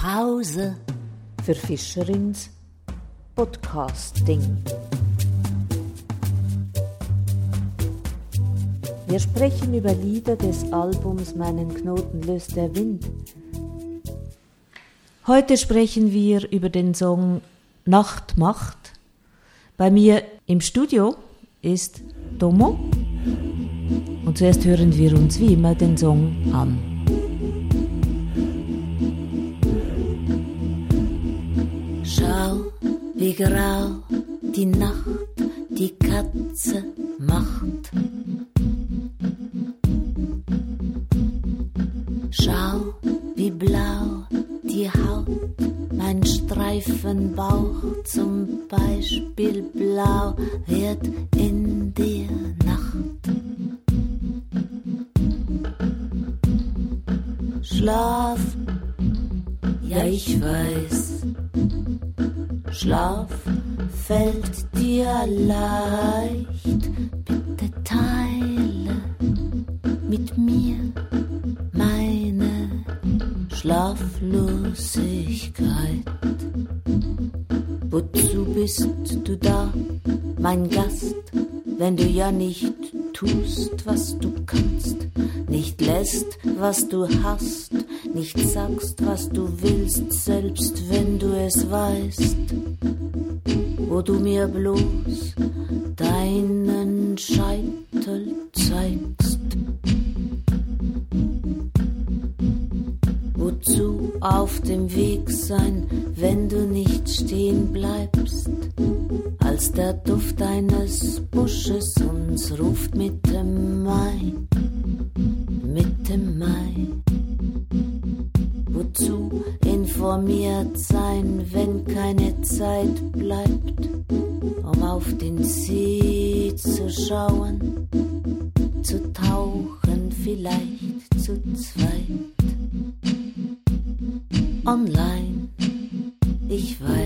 Pause für Fischerins Podcasting. Wir sprechen über Lieder des Albums Meinen Knoten löst der Wind. Heute sprechen wir über den Song Nacht macht. Bei mir im Studio ist Domo. Und zuerst hören wir uns wie immer den Song an. Wie grau die Nacht die Katze macht. Schau, wie blau die Haut, mein Streifenbauch zum Beispiel blau wird in der Nacht. Schlaf, ja ich weiß, Schlaf fällt dir leicht, bitte teile mit mir meine Schlaflosigkeit. Wozu bist du da, mein Gast, wenn du ja nicht tust, was du kannst, nicht lässt, was du hast, nicht sagst, was du willst, selbst wenn du es weißt, wo du mir bloß deinen Scheitel zeigst. Wozu auf dem Weg sein, wenn du nicht stehen bleibst, als der Duft eines Busches uns ruft mit dem Mai, mit dem Mai. Wozu informiert sein, wenn keine Zeit bleibt, um auf den See zu schauen, zu tauchen, vielleicht zu zweit. Online, ich weiß,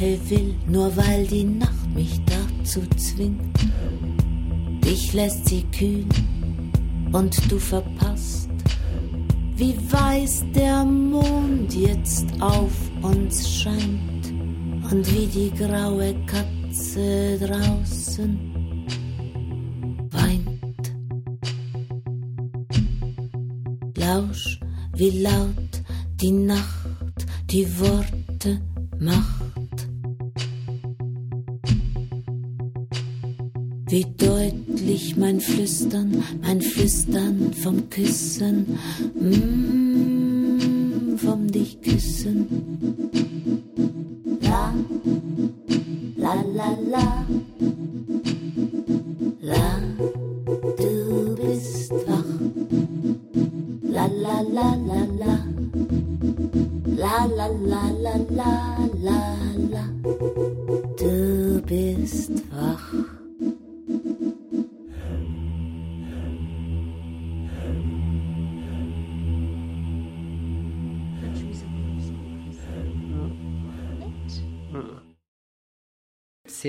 Nähe will, nur weil die Nacht mich dazu zwingt. Dich lässt sie kühl und du verpasst wie weiß der Mond jetzt auf uns scheint und wie die graue Katze draußen weint. Lausch, wie laut die Nacht die Worte macht. Wie deutlich mein Flüstern, mein Flüstern vom Küssen, mm, vom dich küssen.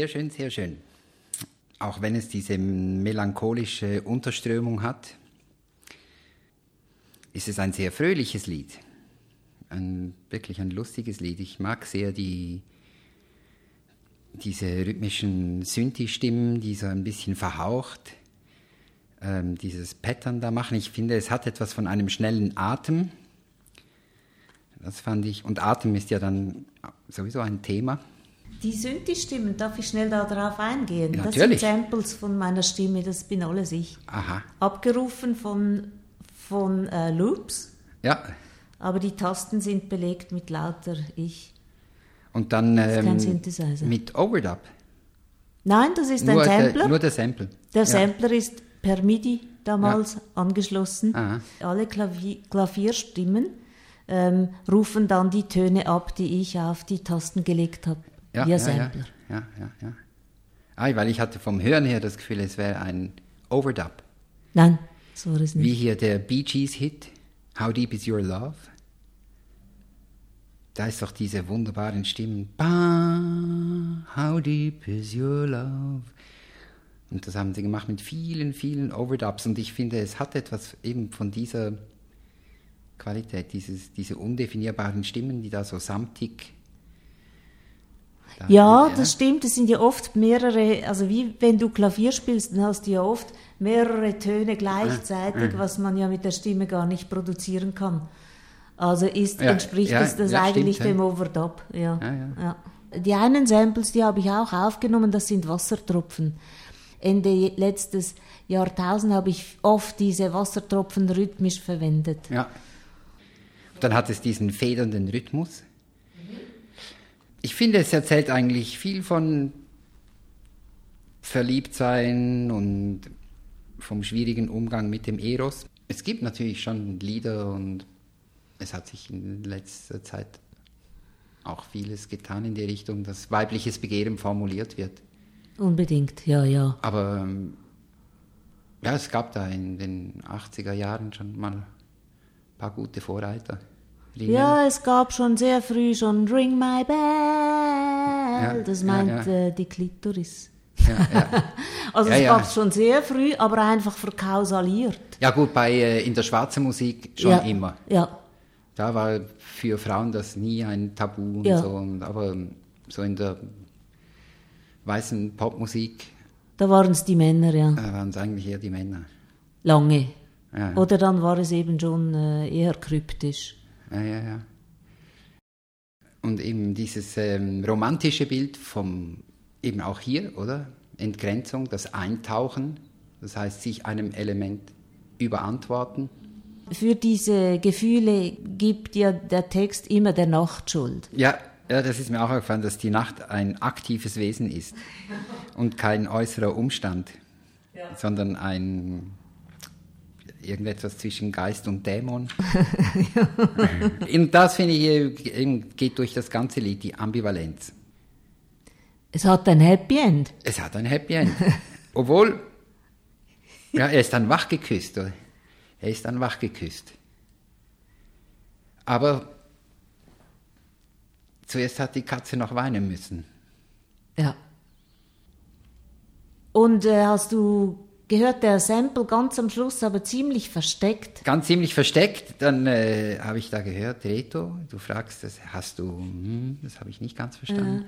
Sehr schön, sehr schön. Auch wenn es diese melancholische Unterströmung hat, ist es ein sehr fröhliches Lied. Ein, wirklich ein lustiges Lied. Ich mag sehr die, diese rhythmischen Synthi-Stimmen, die so ein bisschen verhaucht ähm, dieses Pattern da machen. Ich finde, es hat etwas von einem schnellen Atem. Das fand ich. Und Atem ist ja dann sowieso ein Thema. Die Synthi-Stimmen, darf ich schnell darauf eingehen? Natürlich. Das sind Samples von meiner Stimme, das bin alles ich. Aha. Abgerufen von, von äh, Loops, Ja. aber die Tasten sind belegt mit lauter Ich. Und dann ähm, mit Overdub. Nein, das ist ein Nur Sampler. Der, nur der Sample. Der ja. Sampler ist per MIDI damals angeschlossen. Aha. Alle Klavier, Klavierstimmen ähm, rufen dann die Töne ab, die ich auf die Tasten gelegt habe. Ja, via ja. Ja, ja, ja, ja. Ah, weil ich hatte vom Hören her das Gefühl, es wäre ein Overdub. Nein, so war es nicht. Wie hier der Bee Gees Hit, How Deep Is Your Love? Da ist doch diese wunderbaren Stimmen. Ba, how deep is your love? Und das haben sie gemacht mit vielen, vielen Overdubs. Und ich finde, es hat etwas eben von dieser Qualität, dieses, diese undefinierbaren Stimmen, die da so samtig. Ja, das stimmt. Es sind ja oft mehrere, also wie wenn du Klavier spielst, dann hast du ja oft mehrere Töne gleichzeitig, was man ja mit der Stimme gar nicht produzieren kann. Also ist, Ja, entspricht ja, das, das eigentlich stimmt, dem Overdub. Ja. Die einen Samples, die habe ich auch aufgenommen, das sind Wassertropfen. Ende letztes Jahrtausend habe ich oft diese Wassertropfen rhythmisch verwendet. Ja. Dann hat es diesen federnden Rhythmus. Ich finde, es erzählt eigentlich viel von Verliebtsein und vom schwierigen Umgang mit dem Eros. Es gibt natürlich schon Lieder und es hat sich in letzter Zeit auch vieles getan in die Richtung, dass weibliches Begehren formuliert wird. Unbedingt, ja, ja. Aber ähm, ja, es gab da in den 80er Jahren schon mal ein paar gute Vorreiter. Ja, es gab schon sehr früh schon Ring My Bell. Das ja, meint ja. Äh, die Klitoris. Also es gab es schon sehr früh, aber einfach verkausaliert. ja gut, bei äh, in der schwarzen Musik schon ja. immer. Ja, Da war für Frauen das nie ein Tabu und so. Und, aber ähm, so in der weißen Popmusik da waren es die Männer, ja. äh, waren es eigentlich eher die Männer. Lange. Ja, Oder dann war es eben schon äh, eher kryptisch. ja, ja. ja. Und eben dieses ähm, romantische Bild vom, eben auch hier, oder? Entgrenzung, das Eintauchen, das heißt sich einem Element überantworten. Für diese Gefühle gibt ja der Text immer der Nacht Schuld. Ja, ja, das ist mir auch aufgefallen, dass die Nacht ein aktives Wesen ist und kein äußerer Umstand, sondern ein irgendetwas zwischen Geist und Dämon. und das finde ich eben geht durch das ganze Lied die Ambivalenz. Es hat ein Happy End. Es hat ein Happy End, obwohl ja, er ist dann wach geküsst. Oder? Er ist dann wach geküsst. Aber zuerst hat die Katze noch weinen müssen. Ja. Und äh, hast du gehört, der Sample ganz am Schluss, aber ziemlich versteckt. Ganz ziemlich versteckt, dann äh, habe ich da gehört, Reto, du fragst, das hast du, hm, das habe ich nicht ganz verstanden.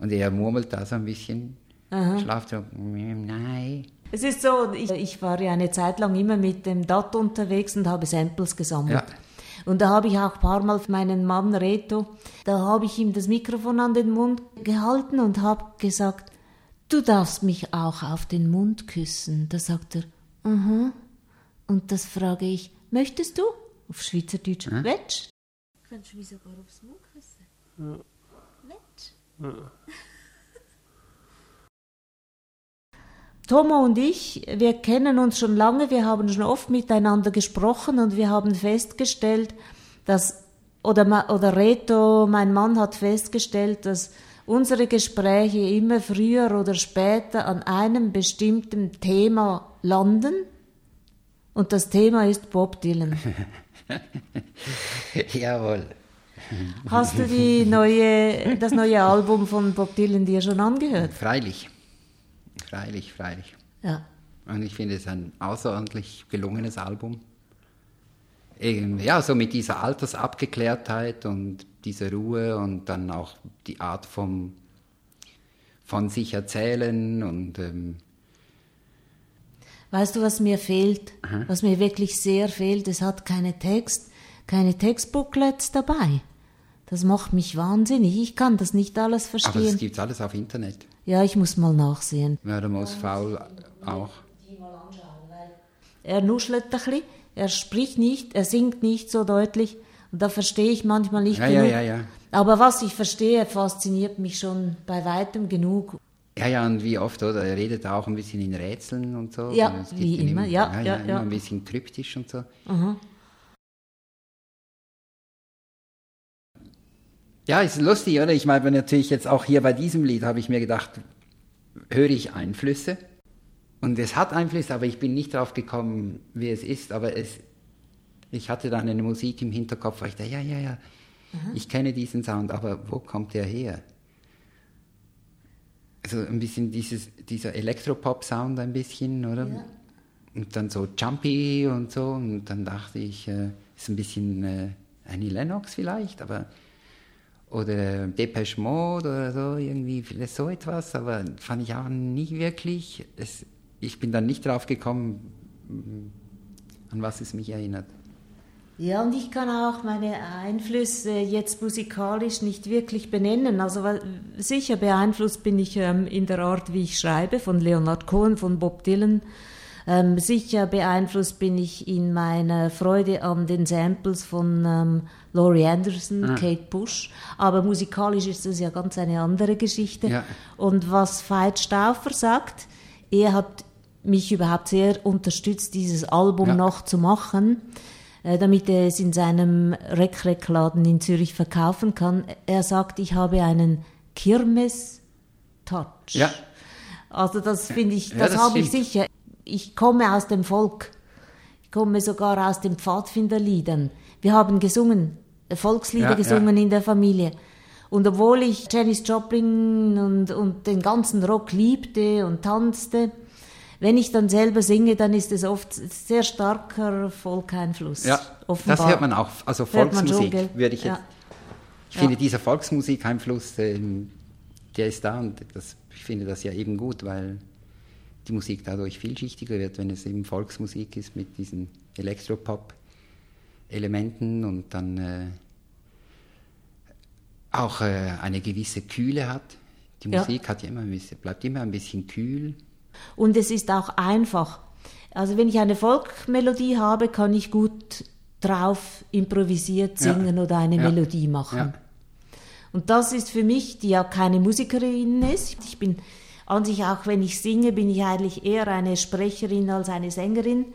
Und er murmelt da so ein bisschen, schlaft so, hm, nein. Es ist so, ich, ich war ja eine Zeit lang immer mit dem DAT unterwegs und habe Samples gesammelt. Ja. Und da habe ich auch ein paar Mal meinen Mann Reto, da habe ich ihm das Mikrofon an den Mund gehalten und habe gesagt, du darfst mich auch auf den Mund küssen. Da sagt er, mhm. Und das frage ich, möchtest du? Auf Schweizerdeutsch, willst du? Kannst du mich sogar aufs Mund küssen? Willst Tomo und ich, wir kennen uns schon lange, wir haben schon oft miteinander gesprochen und wir haben festgestellt, dass, oder, ma- oder Reto, mein Mann hat festgestellt, dass unsere Gespräche immer früher oder später an einem bestimmten Thema landen. Und das Thema ist Bob Dylan. Jawohl. Hast du die neue, das neue Album von Bob Dylan dir schon angehört? Freilich. Freilich, freilich. Ja. Und ich finde es ein außerordentlich gelungenes Album. Ja, so mit dieser Altersabgeklärtheit und dieser Ruhe und dann auch die Art vom, von sich erzählen und ähm, Weißt du, was mir fehlt? Was mir wirklich sehr fehlt? Es hat keine Text, keine Textbooklets dabei. Das macht mich wahnsinnig. Ich kann das nicht alles aber das verstehen. gibt alles auf Internet. Ja, ich muss mal nachsehen. Mördermoos faul auch. Er nuschelt ein bisschen, er spricht nicht, er singt nicht so deutlich. Und da verstehe ich manchmal nicht Ja, ja, genug. ja, ja. Aber was ich verstehe, fasziniert mich schon bei weitem genug. Ja, ja, und wie oft, oder? Er redet auch ein bisschen in Rätseln und so. Ja, Und wie dann immer, ja, ja, ja, immer ja. ein bisschen kryptisch und so. Aha. Ja, ist lustig, oder? Ich meine, natürlich jetzt auch hier bei diesem Lied habe ich mir gedacht, höre ich Einflüsse? Und es hat Einflüsse, aber ich bin nicht drauf gekommen, wie es ist. Aber es, ich hatte dann eine Musik im Hinterkopf, wo ich dachte, ja, ja, ja, mhm. ich kenne diesen Sound, aber wo kommt der her? Also ein bisschen dieses, dieser Elektropop-Sound ein bisschen, oder? Ja. Und dann so jumpy und so. Und dann dachte ich, äh, ist ein bisschen äh, Annie Lennox vielleicht, aber oder Depeche Mode oder so, irgendwie vielleicht so etwas, aber fand ich auch nicht wirklich. Es, ich bin dann nicht drauf gekommen, an was es mich erinnert. Ja, und ich kann auch meine Einflüsse jetzt musikalisch nicht wirklich benennen. Also sicher beeinflusst bin ich ähm, in der Art, wie ich schreibe, von Leonard Cohen, von Bob Dylan. Ähm, sicher beeinflusst bin ich in meiner Freude an den Samples von ähm, Laurie Anderson, ah. Kate Bush. Aber musikalisch ist das ja ganz eine andere Geschichte. Ja. Und was Veit Stauffer sagt, er hat mich überhaupt sehr unterstützt, dieses Album ja. noch zu machen, äh, damit er es in seinem Rec-Rec-Laden in Zürich verkaufen kann. Er sagt, ich habe einen Kirmes-Touch. Ja. Also das finde ich, das, ja, das habe ich sicher. Ich komme aus dem Volk. Ich komme sogar aus den Pfadfinderliedern. Wir haben gesungen, äh, Volkslieder ja, gesungen in der Familie. Und obwohl ich Janis Joplin und, und den ganzen Rock liebte und tanzte, wenn ich dann selber singe, dann ist es oft sehr starker Volkeinfluss. Ja, offenbar. das hört man auch. Also Volksmusik schon, würde ich jetzt. Ja. Ich ja. finde, dieser Volksmusikeinfluss, ähm, der ist da und das, ich finde das ja eben gut, weil die Musik dadurch vielschichtiger wird, wenn es eben Volksmusik ist mit diesen Elektropop-Elementen und dann äh, auch äh, eine gewisse Kühle hat. Die Musik ja. hat ja immer ein bisschen, bleibt immer ein bisschen kühl. Und es ist auch einfach. Also wenn ich eine Folkmelodie habe, kann ich gut drauf improvisiert singen ja. oder eine ja. Melodie machen. Ja. Und das ist für mich, die ja keine Musikerin ist. Ich bin an sich auch, wenn ich singe, bin ich eigentlich eher eine Sprecherin als eine Sängerin.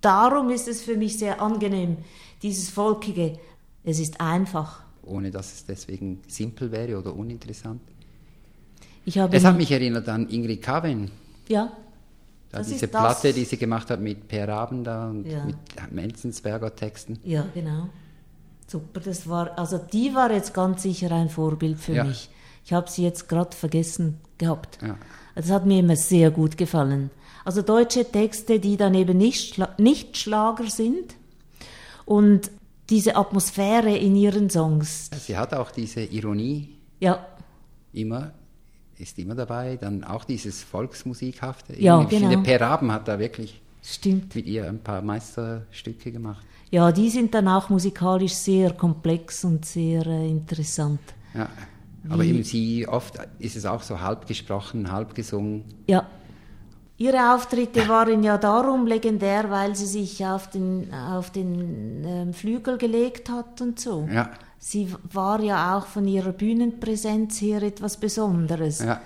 Darum ist es für mich sehr angenehm, dieses Volkige. Es ist einfach. Ohne dass es deswegen simpel wäre oder uninteressant. es hat mich erinnert an Ingrid Kaven. Ja. Da diese Platte, die sie gemacht hat mit Per Raben da und ja. mit Menzensberger Texten. Ja, genau. Super, das war, also die war jetzt ganz sicher ein Vorbild für ja. mich. Ich habe sie jetzt gerade vergessen gehabt. Ja. Das hat mir immer sehr gut gefallen. Also deutsche Texte, die dann eben nicht, nicht Schlager sind und diese Atmosphäre in ihren Songs. Sie hat auch diese Ironie. Ja. Immer ist immer dabei. Dann auch dieses Volksmusikhafte. Ja, ich genau. finde, Per Raben hat da wirklich Stimmt. mit ihr ein paar Meisterstücke gemacht. Ja, die sind dann auch musikalisch sehr komplex und sehr äh, interessant. Ja, aber Wie, eben sie, oft ist es auch so halb gesprochen, halb gesungen. Ja. Ihre Auftritte waren ja darum legendär, weil sie sich auf den, auf den ähm, Flügel gelegt hat und so. Ja sie war ja auch von ihrer Bühnenpräsenz her etwas Besonderes. Ja.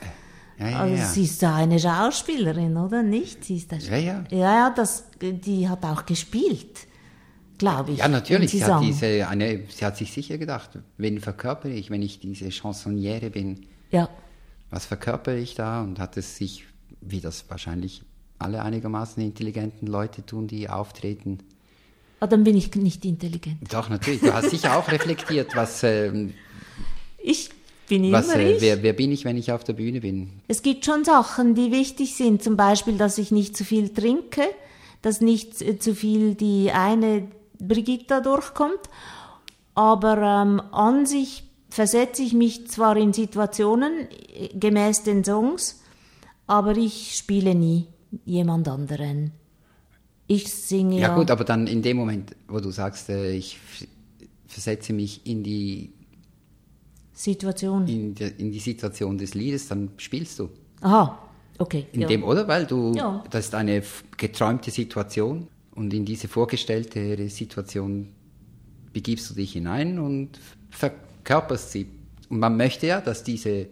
Ja, ja, also sie ist ja eine Schauspielerin, oder nicht? Sie ist ja, ja. Ja, das, die hat auch gespielt, glaube ich. Ja, natürlich. Sie, sie, hat diese, eine, sie hat sich sicher gedacht, wen verkörpere ich, wenn ich diese Chansonniere bin? Ja. Was verkörpere ich da? Und hat es sich, wie das wahrscheinlich alle einigermaßen intelligenten Leute tun, die auftreten, Ah, dann bin ich nicht intelligent. Doch, natürlich. Du hast sicher auch reflektiert, was. Ähm, ich bin immer was, äh, wer, wer, bin ich, wenn ich auf der Bühne bin? Es gibt schon Sachen, die wichtig sind. Zum Beispiel, dass ich nicht zu viel trinke, dass nicht äh, zu viel die eine Brigitta durchkommt. Aber ähm, an sich versetze ich mich zwar in Situationen äh, gemäß den Songs, aber ich spiele nie jemand anderen. Ich singe ja. Gut, aber dann in dem Moment, wo du sagst, äh, ich versetze mich in die Situation. In die, in die Situation des Liedes, dann spielst du. Aha, okay. In ja. dem, oder? Weil du, ja. das ist eine geträumte Situation und in diese vorgestellte Situation begibst du dich hinein und verkörperst sie. Und man möchte ja, dass diese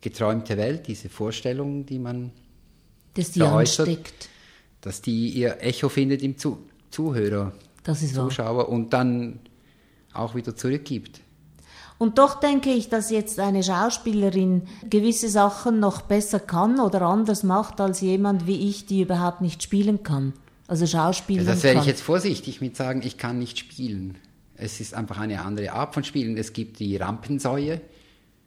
geträumte Welt, diese Vorstellung, die man dass die ansteckt dass die ihr Echo findet im Zu Zuhörer, Zuschauer wahr. und dann auch wieder zurückgibt. Und doch denke ich, dass jetzt eine Schauspielerin gewisse Sachen noch besser kann oder anders macht als jemand wie ich, die überhaupt nicht spielen kann. Also Schauspielen. Ja, das wäre ich jetzt vorsichtig mit sagen, ich kann nicht spielen. Es ist einfach eine andere Art von Spielen. Es gibt die Rampensäue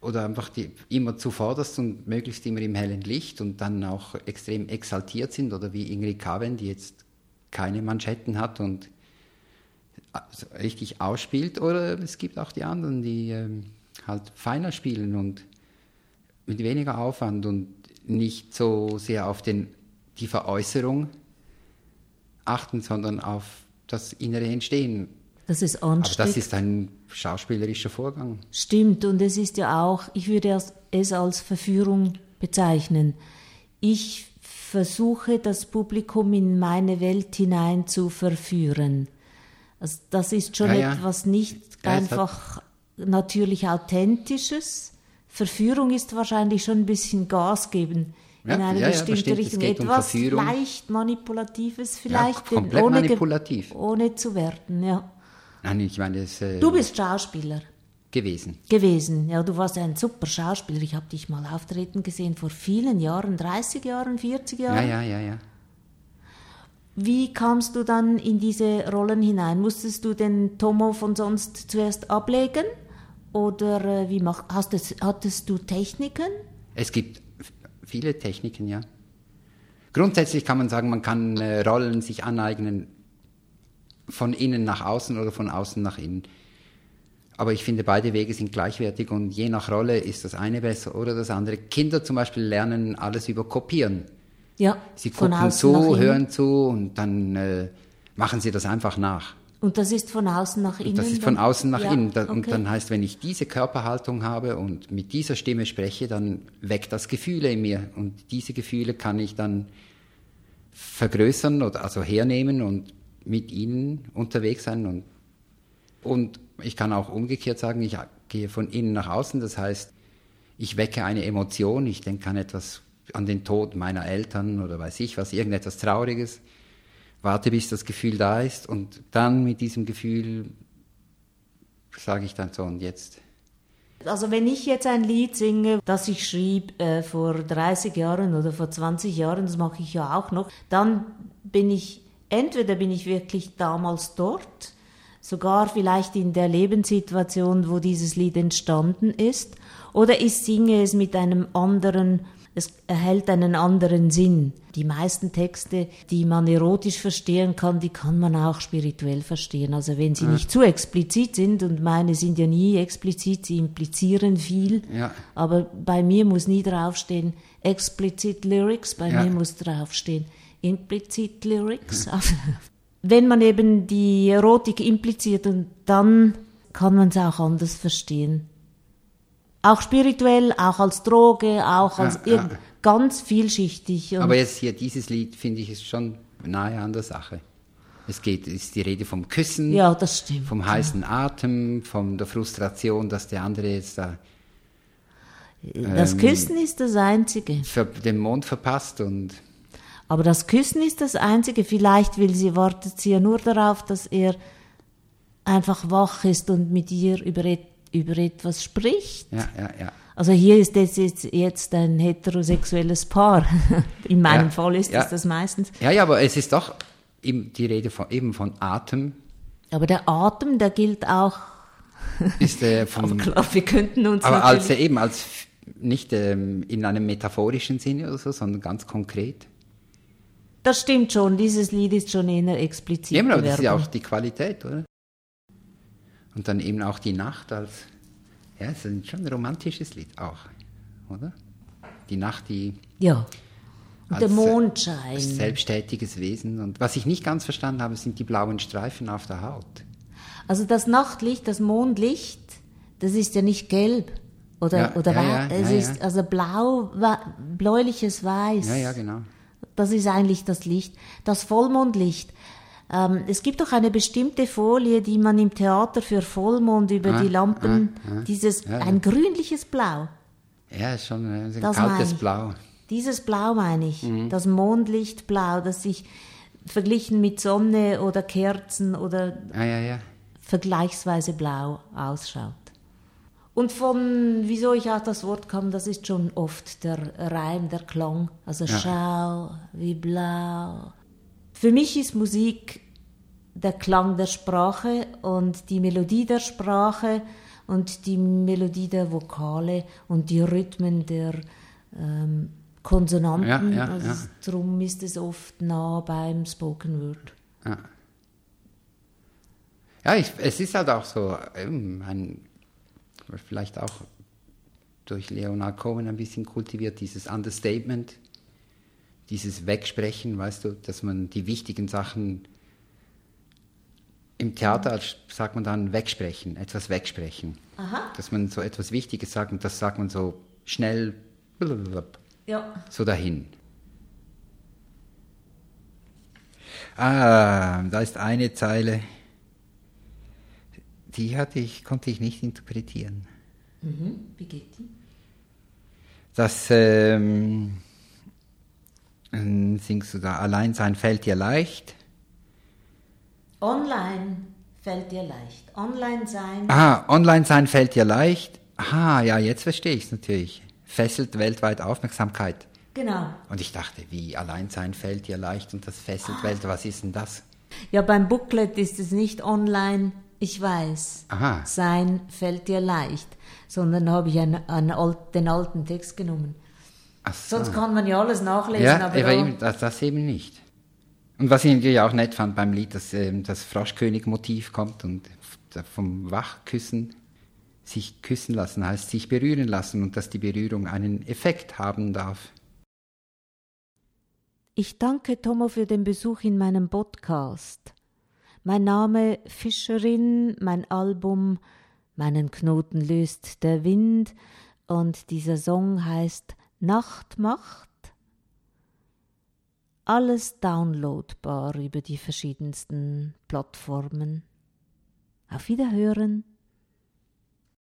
oder einfach die immer zuvorderst und möglichst immer im hellen Licht und dann auch extrem exaltiert sind oder wie Ingrid Kaven, die jetzt keine Manschetten hat und richtig ausspielt. Oder es gibt auch die anderen, die ähm, halt feiner spielen und mit weniger Aufwand und nicht so sehr auf den, die Veräußerung achten, sondern auf das innere Entstehen. Das ist anstrengend. Aber das ist ein schauspielerischer Vorgang. Stimmt, und es ist ja auch, ich würde es als Verführung bezeichnen. Ich versuche, das Publikum in meine Welt hinein zu verführen. Also das ist schon ja, ja. etwas nicht ja, einfach natürlich Authentisches. Verführung ist wahrscheinlich schon ein bisschen Gas geben in eine bestimmte Richtung. Etwas um leicht Manipulatives vielleicht, ohne, manipulativ. ohne zu werden. Ja. Nein, ich meine, das, äh, du bist Schauspieler. Gewesen. Gewesen, ja, du warst ein super Schauspieler. Ich habe dich mal auftreten gesehen vor vielen Jahren, 30 Jahren, 40 Jahren. Ja, ja, ja, ja. Wie kamst du dann in diese Rollen hinein? Musstest du den Tomo von sonst zuerst ablegen? Oder äh, wie mach, hast es, hattest du Techniken? Es gibt viele Techniken, ja. Grundsätzlich kann man sagen, man kann äh, Rollen sich aneignen von innen nach außen oder von außen nach innen. Aber ich finde, beide Wege sind gleichwertig und je nach Rolle ist das eine besser oder das andere. Kinder zum Beispiel lernen alles über Kopieren. Ja, sie gucken zu, hören zu und dann äh, machen sie das einfach nach. Und das ist von außen nach innen? Und das ist von außen nach ja, innen. Da, okay. Und dann heißt, wenn ich diese Körperhaltung habe und mit dieser Stimme spreche, dann weckt das Gefühle in mir. Und diese Gefühle kann ich dann vergrößern oder also hernehmen und mit ihnen unterwegs sein. Und, und ich kann auch umgekehrt sagen, ich gehe von innen nach außen. Das heißt, ich wecke eine Emotion, ich denke an etwas an den Tod meiner Eltern oder weiß ich was, irgendetwas Trauriges, warte bis das Gefühl da ist und dann mit diesem Gefühl sage ich dann so und jetzt. Also wenn ich jetzt ein Lied singe, das ich schrieb äh, vor 30 Jahren oder vor 20 Jahren, das mache ich ja auch noch, dann bin ich, entweder bin ich wirklich damals dort, sogar vielleicht in der Lebenssituation, wo dieses Lied entstanden ist, oder ich singe es mit einem anderen es erhält einen anderen Sinn. Die meisten Texte, die man erotisch verstehen kann, die kann man auch spirituell verstehen. Also wenn sie ja. nicht zu explizit sind, und meine sind ja nie explizit, sie implizieren viel, ja. aber bei mir muss nie draufstehen explicit Lyrics, bei ja. mir muss draufstehen implizit Lyrics. wenn man eben die Erotik impliziert und dann kann man es auch anders verstehen. Auch spirituell, auch als Droge, auch als ja, ja. ganz vielschichtig. Aber jetzt hier dieses Lied finde ich ist schon nahe an der Sache. Es geht, ist die Rede vom Küssen, ja, das stimmt, vom heißen Atem, von der Frustration, dass der andere jetzt da das ähm, Küssen ist das Einzige. Den Mond verpasst und. Aber das Küssen ist das Einzige. Vielleicht will sie, wartet sie ja nur darauf, dass er einfach wach ist und mit ihr über über etwas spricht. Ja, ja, ja. Also hier ist das jetzt, jetzt ein heterosexuelles Paar. In meinem ja, Fall ist ja. das das meistens. Ja, ja, aber es ist doch die Rede von, eben von Atem. Aber der Atem, der gilt auch. Ist der vom, aber klar, wir könnten uns Aber als eben als nicht ähm, in einem metaphorischen Sinne oder so, sondern ganz konkret. Das stimmt schon. Dieses Lied ist schon eher explizit. Ja, aber das ist ja auch die Qualität, oder? Und dann eben auch die Nacht als, ja, es ist schon ein romantisches Lied auch, oder? Die Nacht, die. Ja. Und der Mondschein. Selbsttätiges Wesen. Und was ich nicht ganz verstanden habe, sind die blauen Streifen auf der Haut. Also das Nachtlicht, das Mondlicht, das ist ja nicht gelb. Oder, ja, oder ja, ja, es ist also blau, bläuliches Weiß. Ja, ja, genau. Das ist eigentlich das Licht. Das Vollmondlicht, ähm, es gibt doch eine bestimmte Folie, die man im Theater für Vollmond über ah, die Lampen, ah, ah. dieses, ja, ein grünliches Blau. Ja, schon ein das kaltes Blau. Dieses Blau meine ich, mhm. das Mondlichtblau, das sich verglichen mit Sonne oder Kerzen oder ja, ja, vergleichsweise blau ausschaut. Und von, wieso ich auf das Wort kam, das ist schon oft der Reim, der Klang. Also ja. schau, wie blau. Für mich ist Musik der Klang der Sprache und die Melodie der Sprache und die Melodie der Vokale und die Rhythmen der ähm, Konsonanten. Ja, ja, also ja. Darum ist es oft nah beim Spoken Word. Ja, ja ich, es ist halt auch so, ein vielleicht auch durch Leonard Cohen ein bisschen kultiviert, dieses Understatement, dieses Wegsprechen, weißt du, dass man die wichtigen Sachen im Theater sagt man dann wegsprechen, etwas wegsprechen. Aha. Dass man so etwas Wichtiges sagt und das sagt man so schnell ja. so dahin. Ah, da ist eine Zeile die hatte ich, konnte ich nicht interpretieren. Mhm. Wie geht die? Das ähm, singst du da, Alleinsein fällt dir leicht. Online fällt dir leicht. Online sein. Ah, online sein fällt dir leicht. Ah, ja, jetzt verstehe ich es natürlich. Fesselt weltweit Aufmerksamkeit. Genau. Und ich dachte, wie allein sein fällt dir leicht und das fesselt ah. weltweit, was ist denn das? Ja, beim Booklet ist es nicht online ich weiß, Aha. sein fällt dir leicht, sondern habe ich einen, einen den alten Text genommen. So. Sonst kann man ja alles nachlesen. Ja, aber da eben, das, das, eben nicht. Und was ich natürlich auch nett fand beim Lied, dass ähm, das Froschkönig-Motiv kommt und vom Wachküssen sich küssen lassen heißt sich berühren lassen und dass die Berührung einen Effekt haben darf. Ich danke Tomo für den Besuch in meinem Podcast. Mein Name Fischerin, mein Album Meinen Knoten löst der Wind und dieser Song heißt Nachtmacht. Alles downloadbar über die verschiedensten Plattformen. Auf Wiederhören.